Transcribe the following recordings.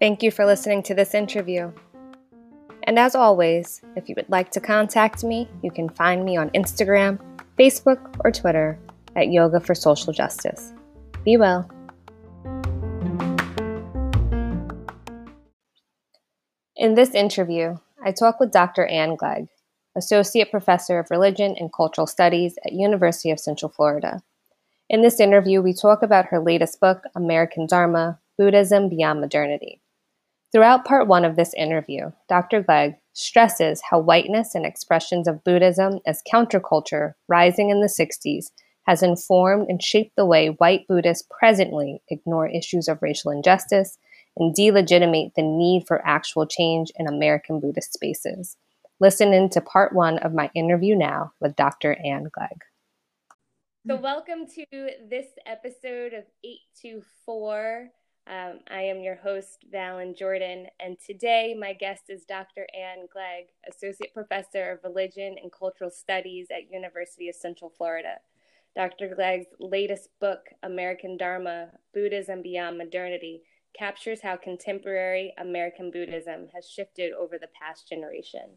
Thank you for listening to this interview. And as always, if you would like to contact me, you can find me on Instagram, Facebook, or Twitter at Yoga for Social Justice. Be well. In this interview, I talk with Dr. Ann Gleig, Associate Professor of Religion and Cultural Studies at University of Central Florida. In this interview, we talk about her latest book, American Dharma Buddhism Beyond Modernity. Throughout part one of this interview, Dr. Gleig stresses how whiteness and expressions of Buddhism as counterculture rising in the 60s has informed and shaped the way white Buddhists presently ignore issues of racial injustice and delegitimate the need for actual change in American Buddhist spaces. Listen in to part one of my interview now with Dr. Ann Gleig. So, welcome to this episode of 824 um, I am your host, Valen Jordan, and today my guest is Dr. Ann Gleig, Associate Professor of Religion and Cultural Studies at University of Central Florida. Dr. Gleig's latest book, American Dharma Buddhism Beyond Modernity, captures how contemporary American Buddhism has shifted over the past generation.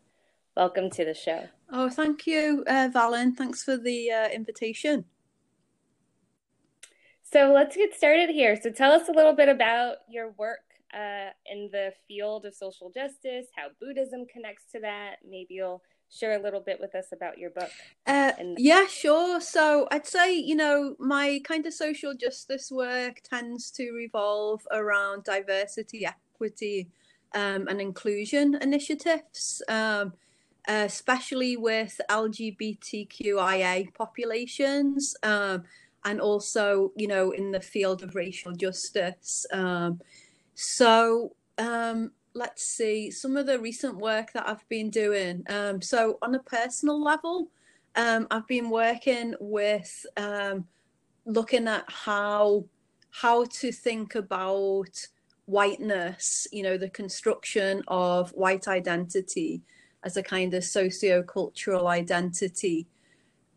Welcome to the show. Oh, thank you, uh, Valen. Thanks for the uh, invitation. So let's get started here. So tell us a little bit about your work uh, in the field of social justice, how Buddhism connects to that. Maybe you'll share a little bit with us about your book. Uh, and- yeah, sure. So I'd say, you know, my kind of social justice work tends to revolve around diversity, equity, um, and inclusion initiatives. Um, especially with LGBTQIA populations. Um, and also, you know, in the field of racial justice. Um, so um, let's see some of the recent work that I've been doing. Um, so on a personal level, um, I've been working with looking at how how to think about whiteness. You know, the construction of white identity as a kind of socio-cultural identity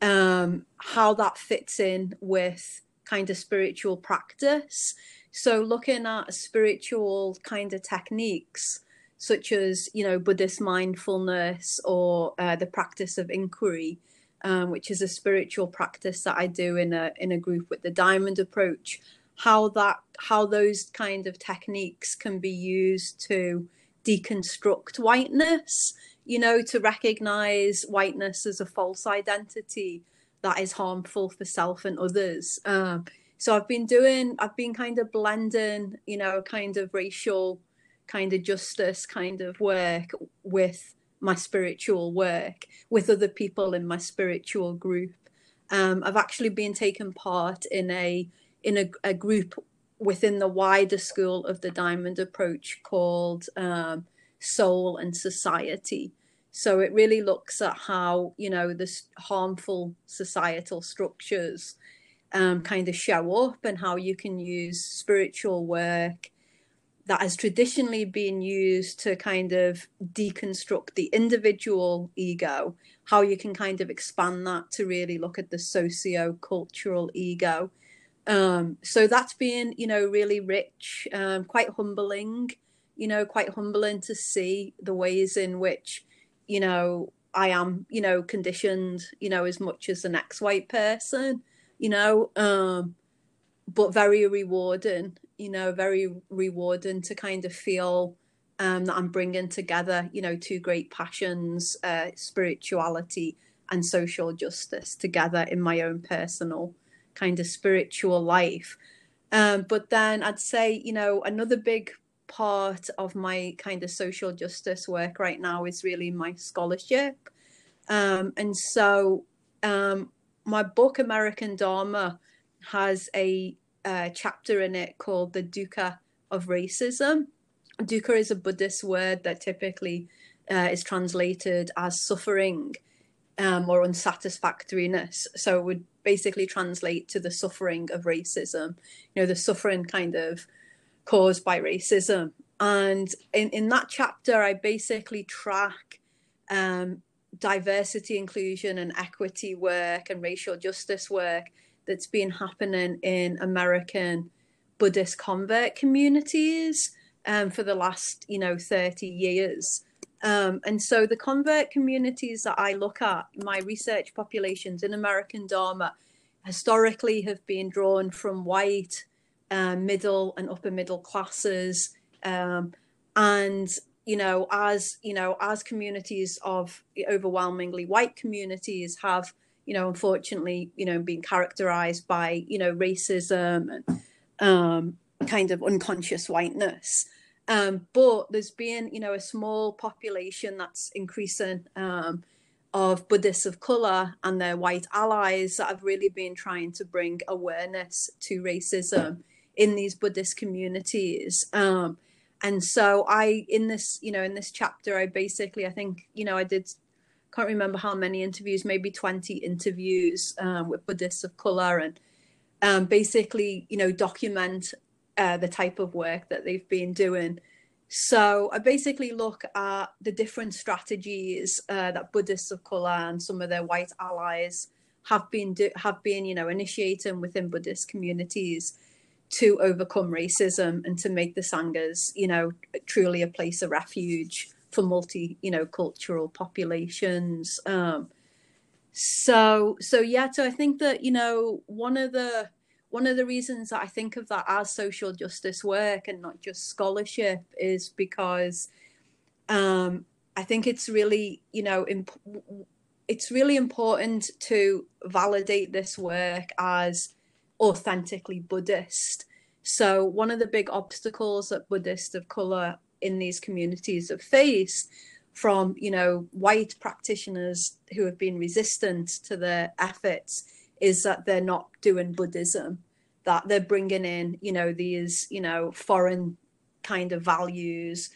um, how that fits in with kind of spiritual practice. So, looking at spiritual kind of techniques, such as you know Buddhist mindfulness or uh, the practice of inquiry, um, which is a spiritual practice that I do in a in a group with the Diamond Approach. How that how those kind of techniques can be used to deconstruct whiteness you know, to recognize whiteness as a false identity that is harmful for self and others. Um, so I've been doing, I've been kind of blending, you know, kind of racial, kind of justice kind of work with my spiritual work with other people in my spiritual group. Um, I've actually been taking part in a in a, a, group within the wider school of the Diamond Approach called um, Soul and Society. So it really looks at how, you know, this harmful societal structures um, kind of show up and how you can use spiritual work that has traditionally been used to kind of deconstruct the individual ego, how you can kind of expand that to really look at the socio-cultural ego. Um, so that's been, you know, really rich, um, quite humbling, you know, quite humbling to see the ways in which you know, I am, you know, conditioned, you know, as much as the next white person, you know, um, but very rewarding, you know, very rewarding to kind of feel um, that I'm bringing together, you know, two great passions, uh, spirituality and social justice together in my own personal kind of spiritual life. Um, but then I'd say, you know, another big part of my kind of social justice work right now is really my scholarship. Um, and so um, my book, American Dharma, has a, a chapter in it called The Dukkha of Racism. Dukkha is a Buddhist word that typically uh, is translated as suffering um, or unsatisfactoriness. So it would basically translate to the suffering of racism, you know, the suffering kind of caused by racism. And in, in that chapter, I basically track um, diversity, inclusion, and equity work and racial justice work that's been happening in American Buddhist convert communities um, for the last, you know, 30 years. Um, and so the convert communities that I look at, my research populations in American Dharma, historically have been drawn from white, uh, middle, and upper middle classes. Um, and you know, as you know, as communities of overwhelmingly white communities have, you know, unfortunately, you know, been characterized by, you know, racism and um, kind of unconscious whiteness. Um, but there's been, you know, a small population that's increasing um, of Buddhists of color and their white allies that have really been trying to bring awareness to racism in these Buddhist communities. Um, and so I, in this, you know, in this chapter, I basically, I think, you know, I did, can't remember how many interviews, maybe 20 interviews um, with Buddhists of color and um, basically, you know, document uh, the type of work that they've been doing. So I basically look at the different strategies uh, that Buddhists of color and some of their white allies have been do- have been, you know, initiating within Buddhist communities to overcome racism and to make the sanghas, you know, truly a place of refuge for multi, you know, cultural populations. Um, so, so yeah, so I think that you know one of the one of the reasons that I think of that as social justice work and not just scholarship is because um, I think it's really, you know, imp- it's really important to validate this work as authentically Buddhist. So one of the big obstacles that Buddhists of color in these communities have faced from, you know, white practitioners who have been resistant to their efforts is that they're not doing Buddhism, that they're bringing in, you know, these, you know, foreign kind of values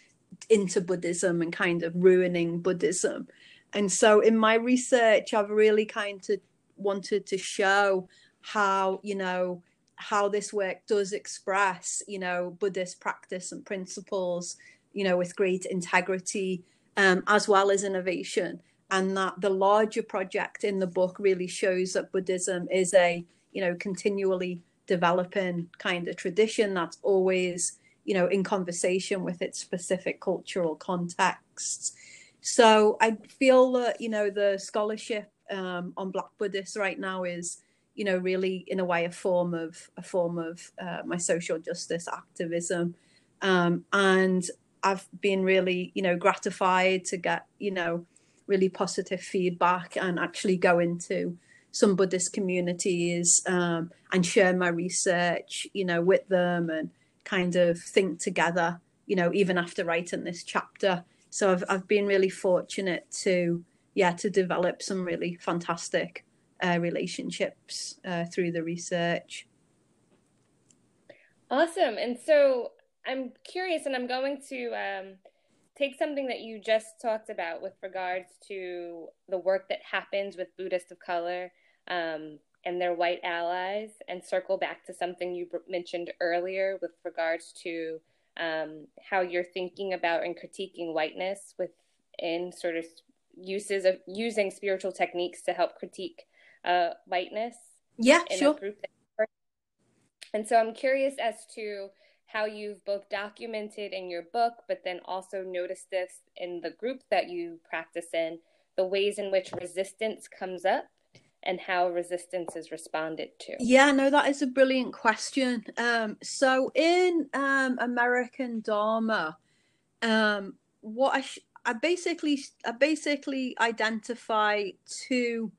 into Buddhism and kind of ruining Buddhism. And so in my research, I've really kind of wanted to show how, you know, how this work does express, you know, Buddhist practice and principles, you know, with great integrity, um, as well as innovation and that the larger project in the book really shows that Buddhism is a you know continually developing kind of tradition that's always you know in conversation with its specific cultural contexts. So I feel that you know the scholarship um, on Black Buddhists right now is you know really in a way a form of a form of uh, my social justice activism, um, and I've been really you know gratified to get you know really positive feedback and actually go into some Buddhist communities um, and share my research, you know, with them and kind of think together, you know, even after writing this chapter. So I've I've been really fortunate to yeah to develop some really fantastic uh, relationships uh, through the research. Awesome, and so I'm curious, and I'm going to um, take something that you just talked about with regards to the work that happens with Buddhists of color um, and their white allies and circle back to something you mentioned earlier with regards to um, how you're thinking about and critiquing whiteness within sort of uses of using spiritual techniques to help critique uh, whiteness. Yeah, sure. and so I'm curious as to how you've both documented in your book, but then also noticed this in the group that you practice in, the ways in which resistance comes up and how resistance is responded to? Yeah, no, that is a brilliant question. Um, so in um, American Dharma, um, what I, sh- I basically I basically identify two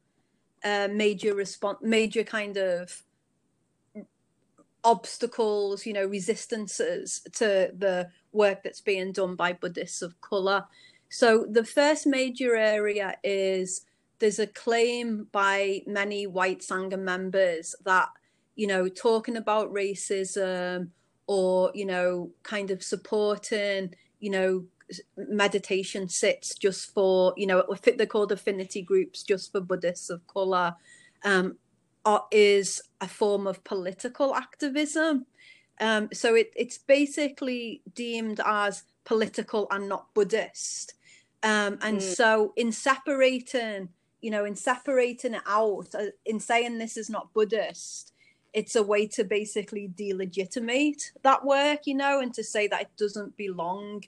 uh, major response, major kind of obstacles, you know, resistances to the work that's being done by Buddhists of color. So the first major area is there's a claim by many white Sangha members that, you know, talking about racism or, you know, kind of supporting, you know, meditation sits just for, you know, they're called affinity groups just for Buddhists of color. Um, is a form of political activism. Um, so it, it's basically deemed as political and not Buddhist. Um, and mm. so in separating, you know, in separating it out, uh, in saying this is not Buddhist, it's a way to basically delegitimate that work, you know, and to say that it doesn't belong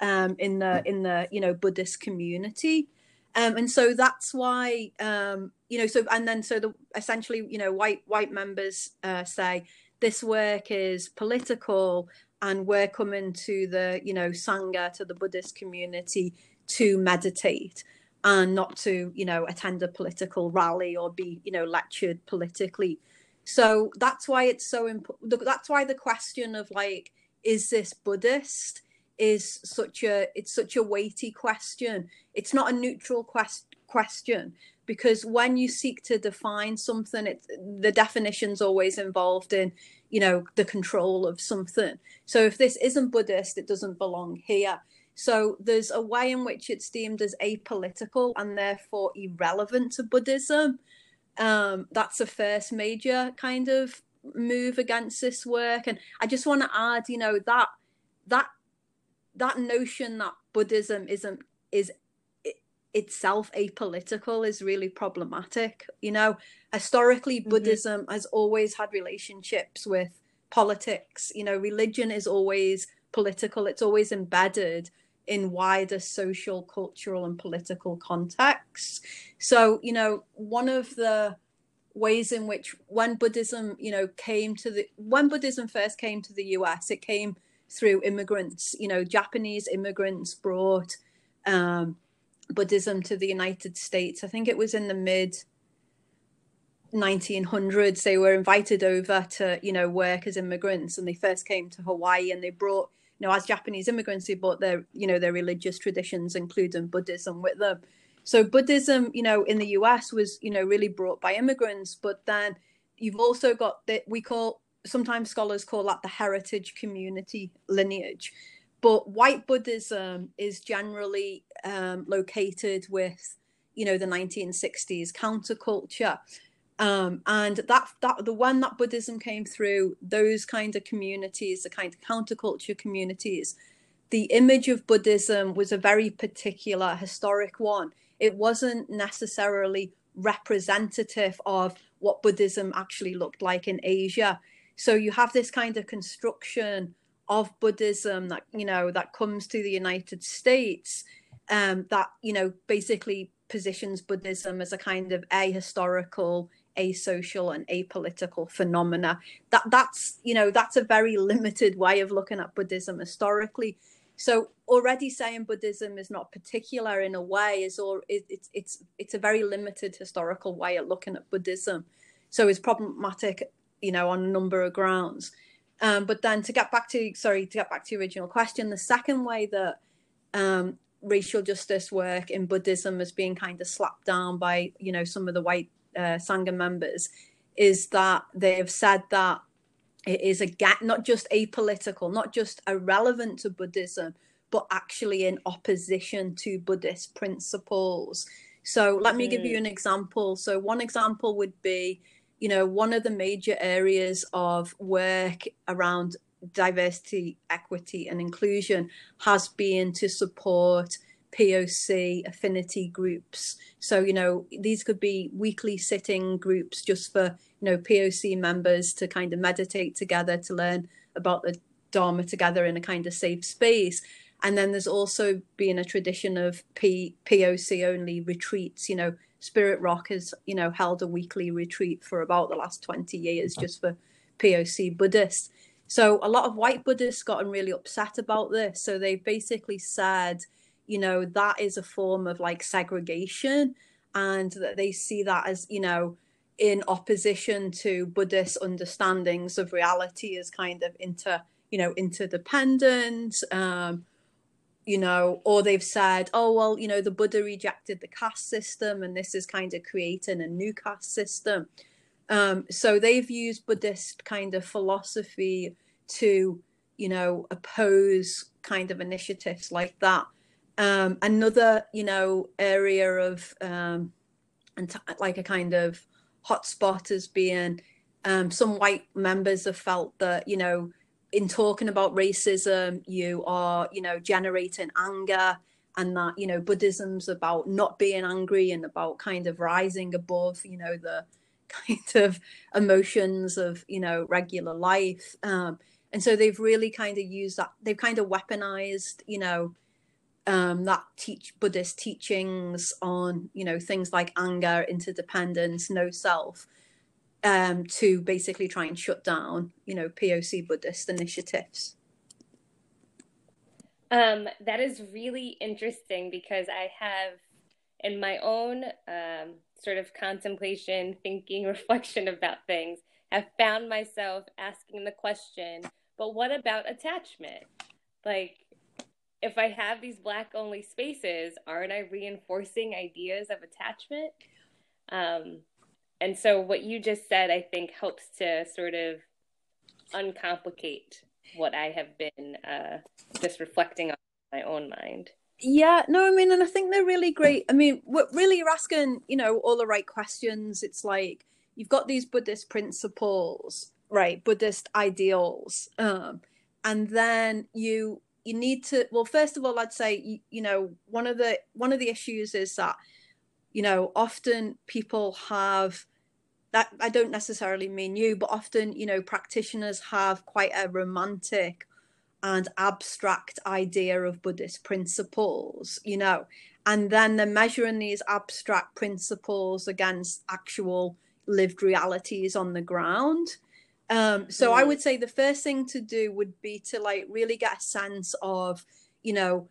um, in the in the you know Buddhist community. Um, and so that's why um, you know so and then so the essentially you know white white members uh, say this work is political and we're coming to the you know sangha to the buddhist community to meditate and not to you know attend a political rally or be you know lectured politically so that's why it's so important that's why the question of like is this buddhist is such a it's such a weighty question. It's not a neutral quest, question because when you seek to define something it the definition's always involved in you know the control of something. So if this isn't buddhist it doesn't belong here. So there's a way in which it's deemed as apolitical and therefore irrelevant to buddhism. Um, that's the first major kind of move against this work. And i just want to add you know that that that notion that buddhism isn't is itself apolitical is really problematic. You know, historically, mm-hmm. Buddhism has always had relationships with politics. You know, religion is always political, it's always embedded in wider social, cultural, and political contexts. So, you know, one of the ways in which when Buddhism, you know, came to the when Buddhism first came to the US, it came through immigrants. You know, Japanese immigrants brought um, Buddhism to the United States. I think it was in the mid 1900s. They were invited over to, you know, work as immigrants, and they first came to Hawaii, and they brought, you know, as Japanese immigrants, they brought their, you know, their religious traditions, including Buddhism, with them. So Buddhism, you know, in the US was, you know, really brought by immigrants, but then you've also got that we call sometimes scholars call that the heritage community lineage but white Buddhism is generally um, located with, you know, the 1960s counterculture. Um, and that that the when that Buddhism came through, those kind of communities, the kind of counterculture communities, the image of Buddhism was a very particular historic one. It wasn't necessarily representative of what Buddhism actually looked like in Asia. So you have this kind of construction of Buddhism that you know that comes to the United States um, that you know basically positions Buddhism as a kind of ahistorical, asocial, and apolitical phenomena. That that's you know that's a very limited way of looking at Buddhism historically. So already saying Buddhism is not particular in a way is or it, it's it's it's a very limited historical way of looking at Buddhism. So it's problematic, you know, on a number of grounds. Um, but then to get back to sorry to get back to your original question, the second way that um, racial justice work in Buddhism is being kind of slapped down by you know some of the white uh, sangha members is that they have said that it is a gap, not just apolitical, not just irrelevant to Buddhism, but actually in opposition to Buddhist principles. So let me give you mm. an example. So one example would be you know, one of the major areas of work around diversity, equity, and inclusion has been to support POC affinity groups. So, you know, these could be weekly sitting groups just for, you know, POC members to kind of meditate together, to learn about the Dharma together in a kind of safe space. And then there's also been a tradition of P- POC only retreats, you know, Spirit Rock has, you know, held a weekly retreat for about the last 20 years just for POC Buddhists. So a lot of white Buddhists gotten really upset about this. So they basically said, you know, that is a form of like segregation and that they see that as, you know, in opposition to Buddhist understandings of reality as kind of inter, you know, interdependent, um, you know, or they've said, oh, well, you know, the Buddha rejected the caste system and this is kind of creating a new caste system. Um, so they've used Buddhist kind of philosophy to, you know, oppose kind of initiatives like that. Um, another, you know, area of um, and t- like a kind of hotspot as being um, some white members have felt that, you know, in talking about racism, you are, you know, generating anger and that you know buddhism's about not being angry and about kind of rising above you know the kind of emotions of you know regular life. Um, and so they've really kind of used that they've kind of weaponized you know um, that teach buddhist teachings on you know things like anger interdependence no self um, to basically try and shut down you know poc buddhist initiatives um, that is really interesting because I have, in my own um, sort of contemplation, thinking, reflection about things, have found myself asking the question, but what about attachment? Like, if I have these black only spaces, aren't I reinforcing ideas of attachment? Um, and so, what you just said, I think, helps to sort of uncomplicate what I have been uh, just reflecting on my own mind. Yeah, no, I mean, and I think they're really great. I mean, what really you're asking, you know, all the right questions. It's like you've got these Buddhist principles, right? Buddhist ideals, um, and then you you need to. Well, first of all, I'd say you, you know one of the one of the issues is that you know often people have that I don't necessarily mean you, but often, you know, practitioners have quite a romantic and abstract idea of Buddhist principles, you know, and then they're measuring these abstract principles against actual lived realities on the ground. Um, so mm. I would say the first thing to do would be to like really get a sense of, you know,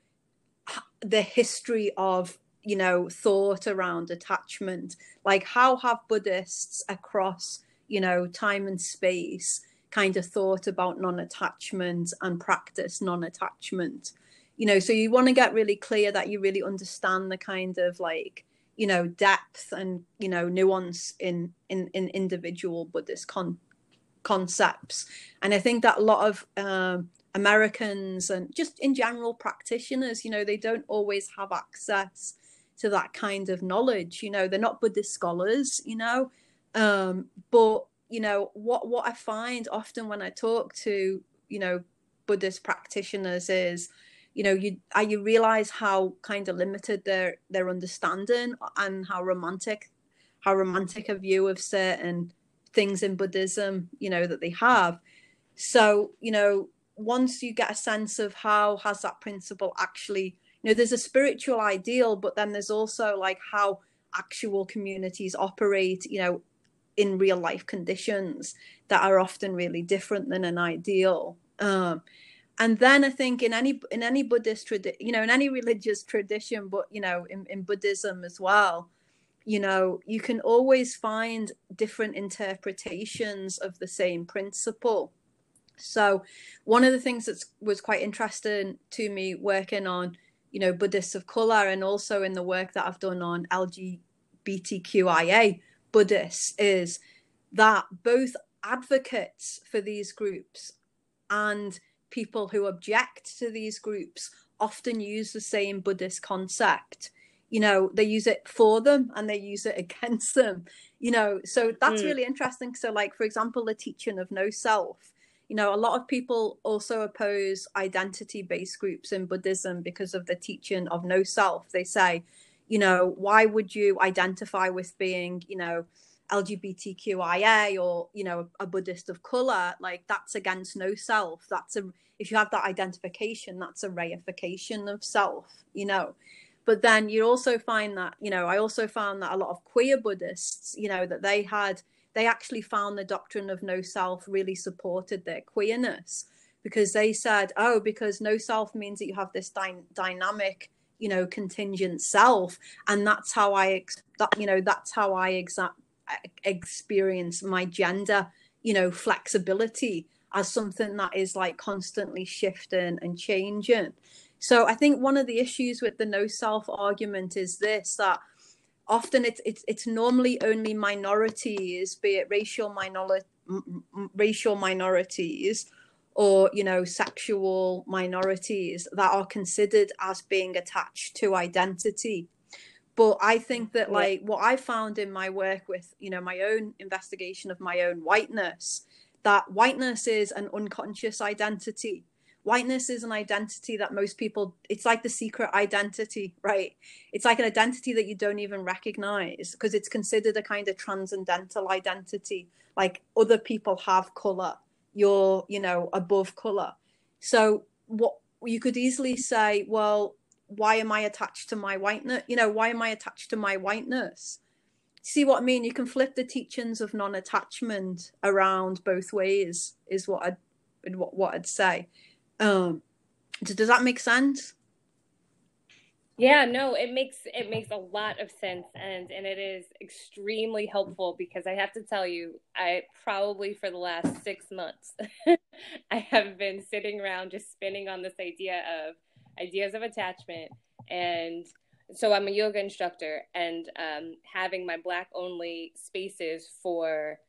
the history of you know thought around attachment. Like how have buddhists across you know time and space kind of thought about non-attachment and practice non-attachment? You know so you want to get really clear that you really understand the kind of like you know depth and you know nuance in in in individual buddhist con- concepts. And i think that a lot of um, americans and just in general practitioners you know they don't always have access to that kind of knowledge. You know, they're not Buddhist scholars, you know, um, but you know what what I find often when I talk to you know Buddhist practitioners is you know you you realize how kind of limited their their understanding and how romantic how romantic a view of certain things in buddhism you know that they have so you know once you get a sense of how has that principle actually you know there's a spiritual ideal but then there's also like how actual communities operate you know in real life conditions that are often really different than an ideal. Um, and then i think in any in any buddhist tradition you know in any religious tradition but you know in, in buddhism as well you know you can always find different interpretations of the same principle. So one of the things that was quite interesting to me working on you know Buddhists of color, and also in the work that I've done on LGBTQIA Buddhists, is that both advocates for these groups and people who object to these groups often use the same Buddhist concept. You know, they use it for them and they use it against them. You know, so that's mm. really interesting. So, like, for example, the teaching of no self you know, a lot of people also oppose identity based groups in Buddhism because of the teaching of no self. They say, you know, why would you identify with being, you know, LGBTQIA or, you know, a Buddhist of color? Like that's against no self. That's a, if you have that identification, that's a reification of self, you know. But then you also find that, you know, I also found that a lot of queer Buddhists, you know, that they had they actually found the doctrine of no self really supported their queerness because they said, oh, because no self means that you have this dy- dynamic, you know, contingent self, and that's how I, ex- that, you know, that's how I exa- experience my gender, you know, flexibility as something that is like constantly shifting and changing. So I think one of the issues with the no self argument is this that often it's it's it's normally only minorities, be it racial minority racial minorities or you know sexual minorities that are considered as being attached to identity. But i think that like what i found in my work with you know my own investigation of my own whiteness that whiteness is an unconscious identity whiteness is an identity that most people it's like the secret identity right? It's like an identity that you don't even recognize because it's considered a kind of transcendental identity like other people have color you're you know above color. So what you could easily say well why am i attached to my whiteness you know why am i attached to my whiteness? See what i mean? You can flip the teachings of non-attachment around both ways is what i'd what, what i'd say um, does that make sense? Yeah, no, it makes it makes a lot of sense and and it is extremely helpful because I have to tell you, I probably for the last 6 months I have been sitting around just spinning on this idea of ideas of attachment and so I'm a yoga instructor and um, having my black only spaces for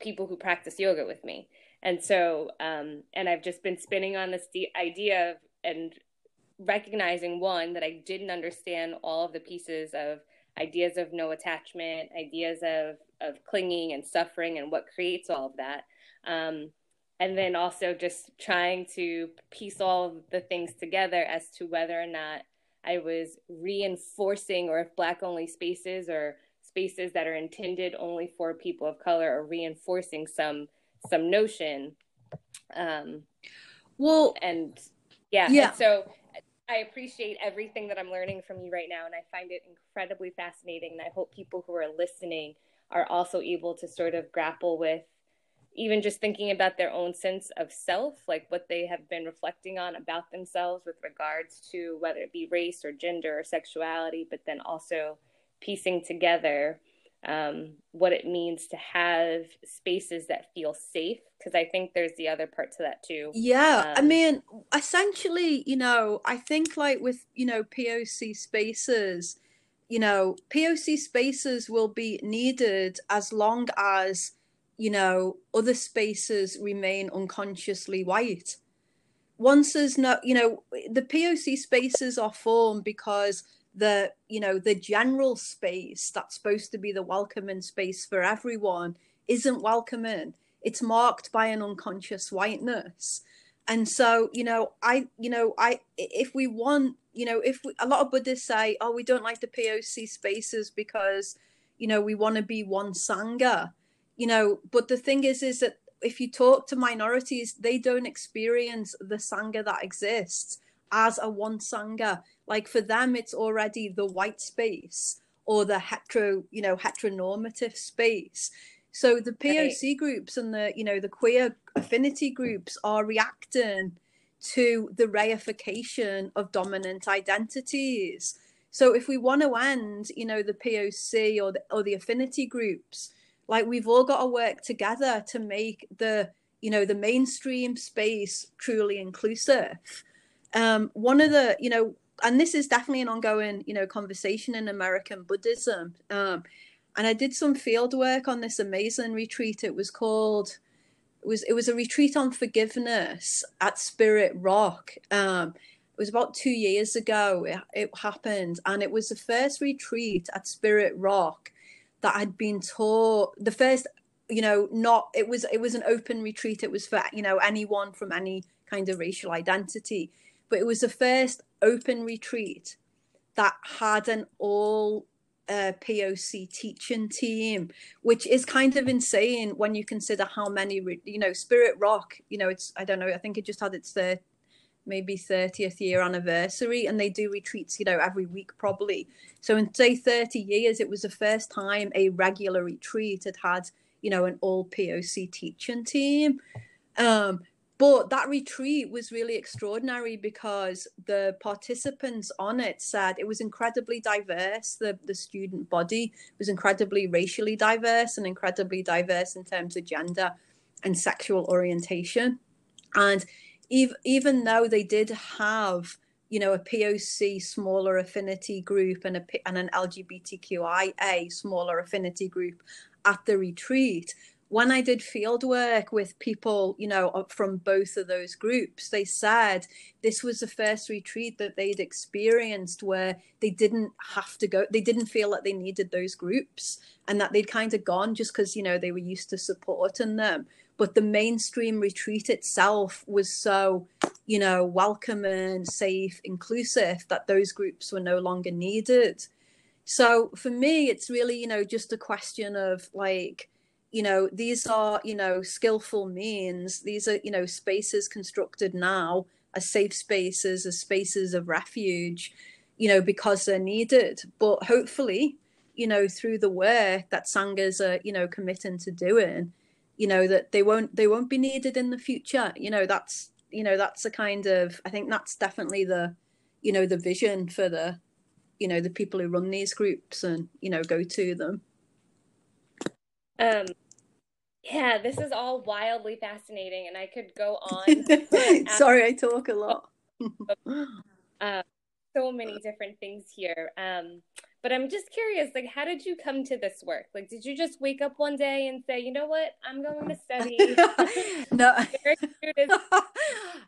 people who practice yoga with me. And so, um, and I've just been spinning on this idea of, and recognizing one, that I didn't understand all of the pieces of ideas of no attachment, ideas of, of clinging and suffering and what creates all of that. Um, and then also just trying to piece all of the things together as to whether or not I was reinforcing or if Black only spaces or spaces that are intended only for people of color are reinforcing some some notion um well and yeah, yeah. And so I appreciate everything that I'm learning from you right now and I find it incredibly fascinating and I hope people who are listening are also able to sort of grapple with even just thinking about their own sense of self, like what they have been reflecting on about themselves with regards to whether it be race or gender or sexuality, but then also piecing together um, what it means to have spaces that feel safe because i think there's the other part to that too. Yeah um, i mean essentially you know i think like with you know poc spaces you know poc spaces will be needed as long as you know other spaces remain unconsciously white. Once there's no you know the poc spaces are formed because the you know the general space that's supposed to be the welcoming space for everyone isn't welcoming it's marked by an unconscious whiteness. And so you know i you know i if we want you know if we, a lot of buddhists say oh we don't like the poc spaces because you know we want to be one sangha you know but the thing is is that if you talk to minorities they don't experience the sangha that exists as a one sangha like for them it's already the white space or the hetero you know heteronormative space. So the poc right. groups and the you know the queer affinity groups are reacting to the reification of dominant identities. So if we want to end you know the poc or the, or the affinity groups like we've all got to work together to make the you know the mainstream space truly inclusive um, one of the you know and this is definitely an ongoing you know conversation in american buddhism. Um, and i did some field work on this amazing retreat. It was called it was it was a retreat on forgiveness at spirit rock. Um, it was about two years ago it, it happened. And it was the first retreat at spirit rock that had been taught the first you know not it was it was an open retreat. It was for you know anyone from any kind of racial identity but it was the first open retreat that had an all uh, POC teaching team, which is kind of insane when you consider how many, you know, Spirit Rock, you know, it's, I don't know, I think it just had its third, maybe 30th year anniversary, and they do retreats, you know, every week probably. So in, say, 30 years, it was the first time a regular retreat had had, you know, an all POC teaching team. Um, but that retreat was really extraordinary because the participants on it said it was incredibly diverse. The, the student body was incredibly racially diverse and incredibly diverse in terms of gender and sexual orientation. And even, even though they did have you know a POC smaller affinity group and a and an LGBTQIA smaller affinity group at the retreat when I did field work with people, you know, from both of those groups, they said this was the first retreat that they'd experienced where they didn't have to go, they didn't feel that they needed those groups and that they'd kind of gone just because, you know, they were used to supporting them. But the mainstream retreat itself was so you know, welcoming, safe, inclusive, that those groups were no longer needed. So for me, it's really, you know, just a question of like, you know, these are, you know, skillful means. These are, you know, spaces constructed now as safe spaces, as spaces of refuge, you know, because they're needed. But hopefully, you know, through the work that Sanghas are, you know, committing to doing, you know, that they won't they won't be needed in the future. You know, that's you know, that's a kind of I think that's definitely the, you know, the vision for the, you know, the people who run these groups and, you know, go to them. Um yeah, this is all wildly fascinating and I could go on. Sorry, I talk a lot. uh, so many different things here. Um, but I'm just curious, like, how did you come to this work? Like, did you just wake up one day and say, you know what, I'm going to study? no.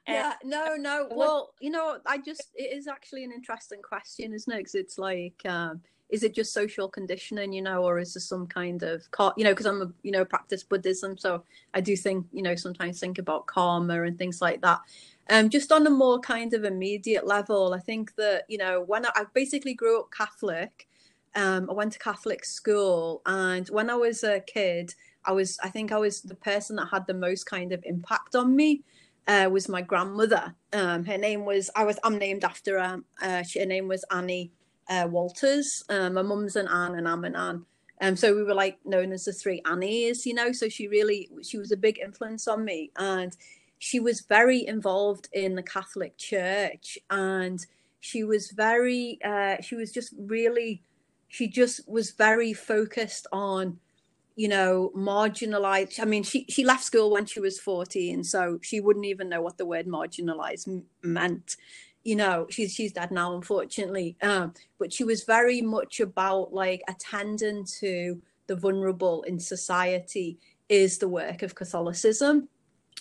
yeah, no, no. Well, you know, I just, it is actually an interesting question, isn't it? Because it's like, um, is it just social conditioning, you know, or is there some kind of, you know, because I'm a, you know, practice Buddhism. So I do think, you know, sometimes think about karma and things like that. Um, just on a more kind of immediate level, I think that you know when I, I basically grew up Catholic, um, I went to Catholic school, and when I was a kid, I was I think I was the person that had the most kind of impact on me. Uh, was my grandmother. Um, her name was I was I'm named after her. Uh, she, her name was Annie uh, Walters. Um, my mum's an Anne and I'm an Anne. Um, so we were like known as the three Annies, you know. So she really she was a big influence on me, and she was very involved in the Catholic Church and she was very uh, she was just really she just was very focused on you know marginalized i mean she she left school when she was 14 so she wouldn't even know what the word marginalized meant you know she's she's dead now unfortunately um, but she was very much about like attending to the vulnerable in society is the work of catholicism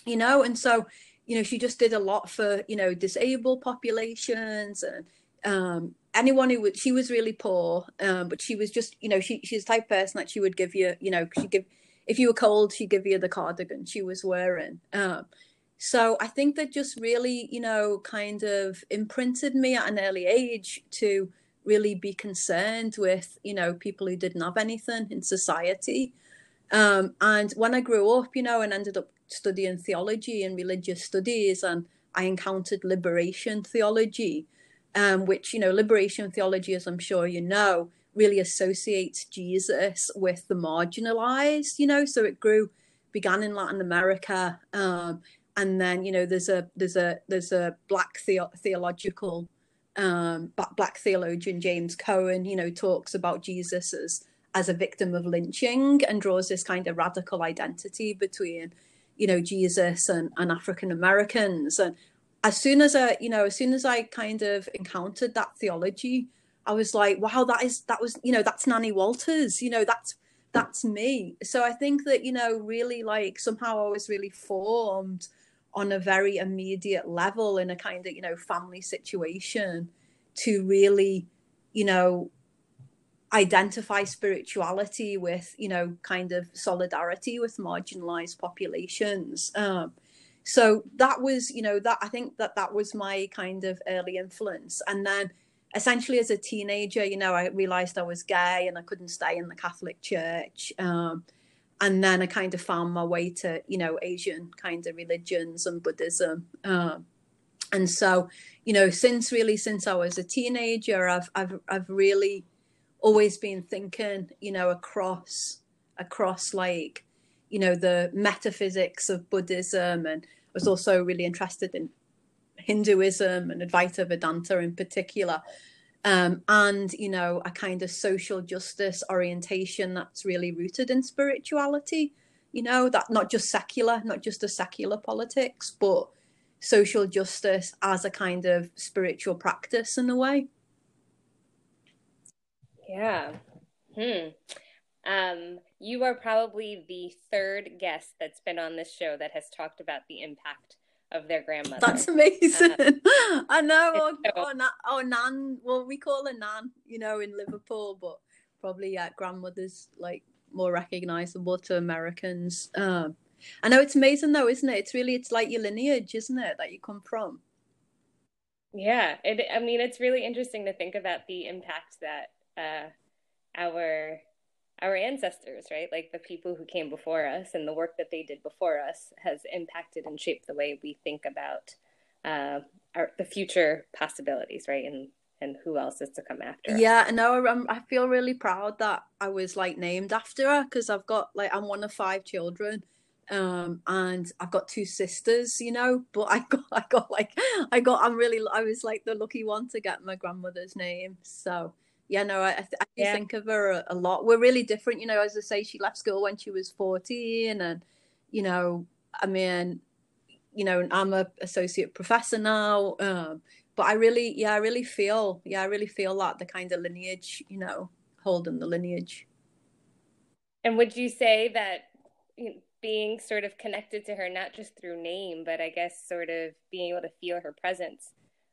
you know and so you know she just did a lot for you know disabled populations and um, anyone who was she was really poor um, but she was just you know she she's the type of person that she would give you you know she give if you were cold she'd give you the cardigan she was wearing um, so i think that just really you know kind of imprinted me at an early age to really be concerned with you know people who didn't have anything in society um, and when i grew up you know and ended up studying theology and religious studies, and I encountered liberation theology, um, which, you know, liberation theology, as I'm sure you know, really associates Jesus with the marginalized, you know, so it grew, began in Latin America. Um, and then, you know, there's a, there's a, there's a black the- theological, um, black theologian James Cone, you know, talks about Jesus as, as a victim of lynching and draws this kind of radical identity between you know Jesus and, and African Americans. And as soon as I you know as soon as I kind of encountered that theology I was like wow that is that was you know that's Nanny Walters you know that's that's me. So I think that you know really like somehow I was really formed on a very immediate level in a kind of you know family situation to really you know identify spirituality with you know kind of solidarity with marginalized populations. Um, so that was you know that i think that that was my kind of early influence. And then essentially as a teenager you know i realized i was gay and i couldn't stay in the catholic church. Um, and then i kind of found my way to you know asian kind of religions and buddhism um, and so you know since really since i was a teenager i've i've, I've really always been thinking, you know, across across like, you know, the metaphysics of Buddhism and I was also really interested in Hinduism and Advaita Vedanta in particular. Um, and you know a kind of social justice orientation that's really rooted in spirituality you know that not just secular not just a secular politics but social justice as a kind of spiritual practice in a way yeah. Hmm. Um, you are probably the third guest that's been on this show that has talked about the impact of their grandmother. That's amazing. Uh, I know. Or, or, or, Nan. Well, we call her Nan, you know, in Liverpool, but probably yeah, grandmother's like more recognizable to Americans. Um, I know it's amazing though, isn't it? It's really it's like your lineage, isn't it, that you come from. Yeah, it, I mean, it's really interesting to think about the impact that uh, our our ancestors, right, like the people who came before us and the work that they did before us, has impacted and shaped the way we think about uh, our, the future possibilities, right, and and who else is to come after. Yeah, no, I'm, I feel really proud that I was like named after her because I've got like I'm one of five children, um, and I've got two sisters, you know. But I got I got like I got I'm really I was like the lucky one to get my grandmother's name. So yeah, no, I, I, th- I yeah. think of her a, a, lot. We're really different, you know. As I say, she left school when she was fourteen, and you know, I mean, you know, I'm a associate professor now. Um, but I really, yeah, I really feel, yeah, I really feel that the kind of lineage, you know, holding the lineage. And would you say that you know, being sort of connected to her, not just through name, but I guess sort of being able to feel her presence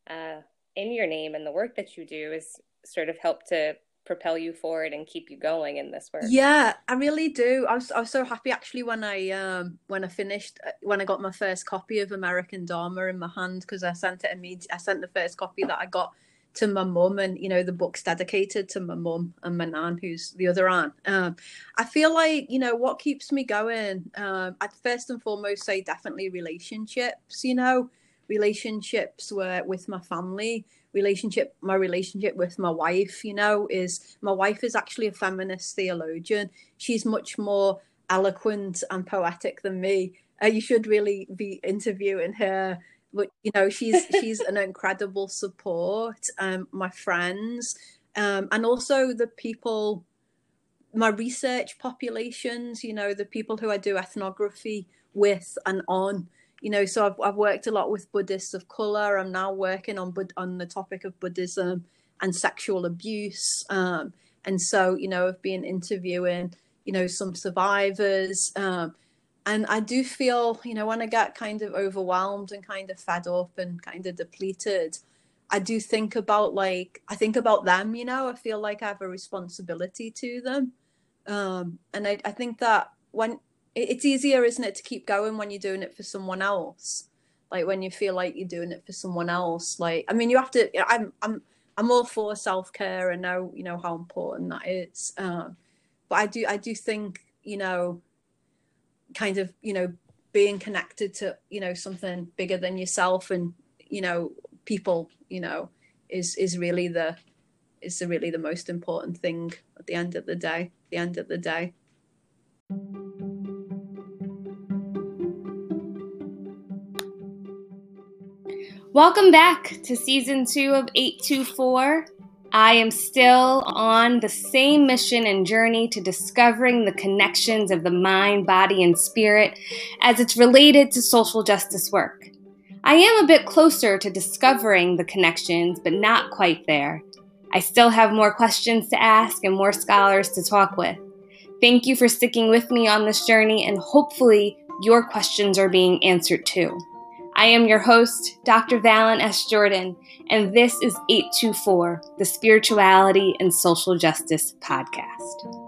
uh, in your name and the work that you do is sort of help to propel you forward and keep you going in this work. Yeah i really do. I was, I was so happy actually when i um when i finished uh, when i got my first copy of american dharma in my hand because i sent it immediately i sent the first copy that i got to my mum and you know the book's dedicated to my mum and my nan who's the other Ann. Um i feel like you know what keeps me going um i'd first and foremost say definitely relationships you know relationships were with my family relationship my relationship with my wife you know is my wife is actually a feminist theologian. She's much more eloquent and poetic than me. Uh, you should really be interviewing her. But you know she's she's an incredible support um my friends. Um and also the people my research populations you know the people who i do ethnography with and on you know so I've, I've worked a lot with buddhists of color. I'm now working on on the topic of buddhism and sexual abuse. Um, and so you know i've been interviewing you know some survivors. Um, and i do feel you know when i get kind of overwhelmed and kind of fed up and kind of depleted i do think about like i think about them you know. I feel like i have a responsibility to them. Um, and I, I think that when it's easier, isn't it, to keep going when you're doing it for someone else? Like when you feel like you're doing it for someone else. Like I mean, you have to. I'm I'm I'm all for self care and know you know how important that is. Um, but I do I do think you know, kind of you know being connected to you know something bigger than yourself and you know people you know is is really the is the, really the most important thing at the end of the day. the end of the day. Welcome back to season two of 824. I am still on the same mission and journey to discovering the connections of the mind, body, and spirit as it's related to social justice work. I am a bit closer to discovering the connections, but not quite there. I still have more questions to ask and more scholars to talk with. Thank you for sticking with me on this journey, and hopefully, your questions are being answered too. I am your host, Dr. Valen S. Jordan, and this is 824, the Spirituality and Social Justice Podcast.